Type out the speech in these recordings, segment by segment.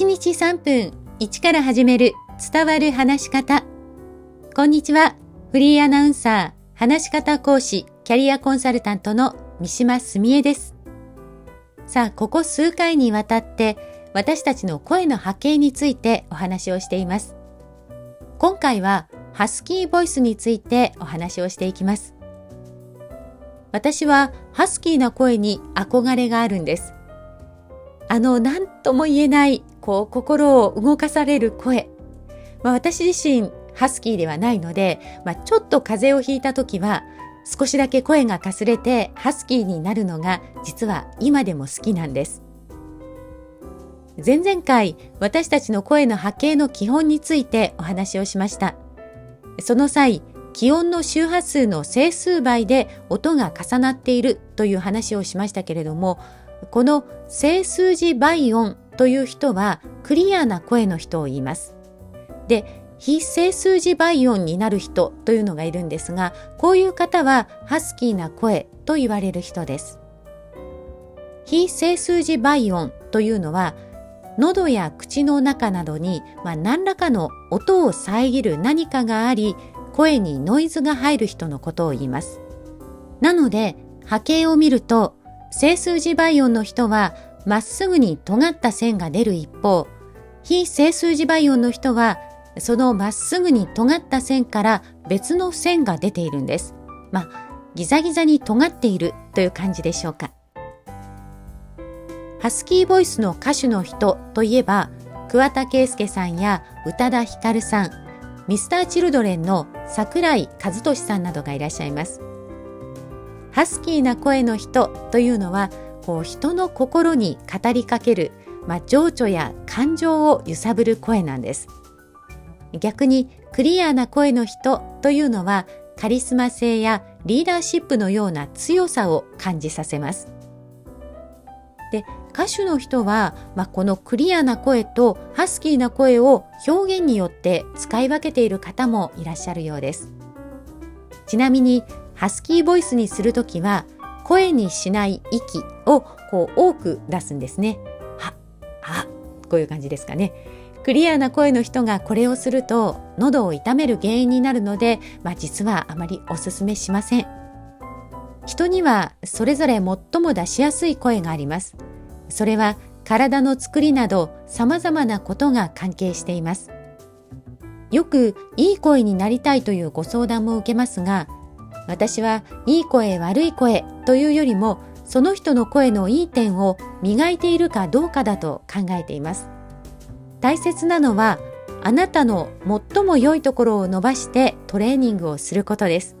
1日3分1から始める伝わる話し方。こんにちは。フリーアナウンサー、話し方講師、キャリアコンサルタントの三島澄江です。さあ、ここ数回にわたって私たちの声の波形についてお話をしています。今回はハスキーボイスについてお話をしていきます。私はハスキーな声に憧れがあるんです。あの、何とも言えない、こう、心を動かされる声。まあ、私自身、ハスキーではないので、まあ、ちょっと風邪をひいた時は、少しだけ声がかすれてハスキーになるのが実は今でも好きなんです。前々回私たちの声の波形の基本についてお話をしました。その際、気温の周波数の整数倍で音が重なっているという話をしましたけれども、この整数字倍音という人はクリアな声の人を言います。で、非整数字倍音になる人というのがいるんですが、こういう方はハスキーな声と言われる人です。非整数字倍音というのは、喉や口の中などに、まあ、何らかの音を遮る何かがあり、声にノイズが入る人のことを言います。なので、波形を見ると、整数字倍音の人は、まっすぐに尖った線が出る一方、非整数字倍音の人は、そのまっすぐに尖った線から別の線が出ているんです。まあ、ギザギザに尖っているという感じでしょうか。ハスキーボイスの歌手の人といえば、桑田佳祐さんや宇多田ヒカルさん、ミスターチルドレンの桜井和寿さんなどがいらっしゃいます。ハスキーな声の人というのは、こう人の心に語りかける、まあ、情緒や感情を揺さぶる声なんです。逆にクリアな声の人というのはカリスマ性やリーダーシップのような強さを感じさせます。で、歌手の人は、まあ、このクリアな声とハスキーな声を表現によって使い分けている方もいらっしゃるようです。ちなみに、ハスキーボイスにするときは、声にしない息をこう多く出すんですね。は、は、こういう感じですかね。クリアな声の人がこれをすると喉を痛める原因になるので、まあ、実はあまりおすすめしません。人にはそれぞれ最も出しやすい声があります。それは体の作りなど様々なことが関係しています。よくいい声になりたいというご相談も受けますが、私はいい声悪い声というよりもその人の声のいい点を磨いているかどうかだと考えています。大切なのはあなたの最も良いところを伸ばしてトレーニングをすることです。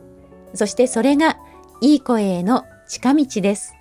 そしてそれがいい声への近道です。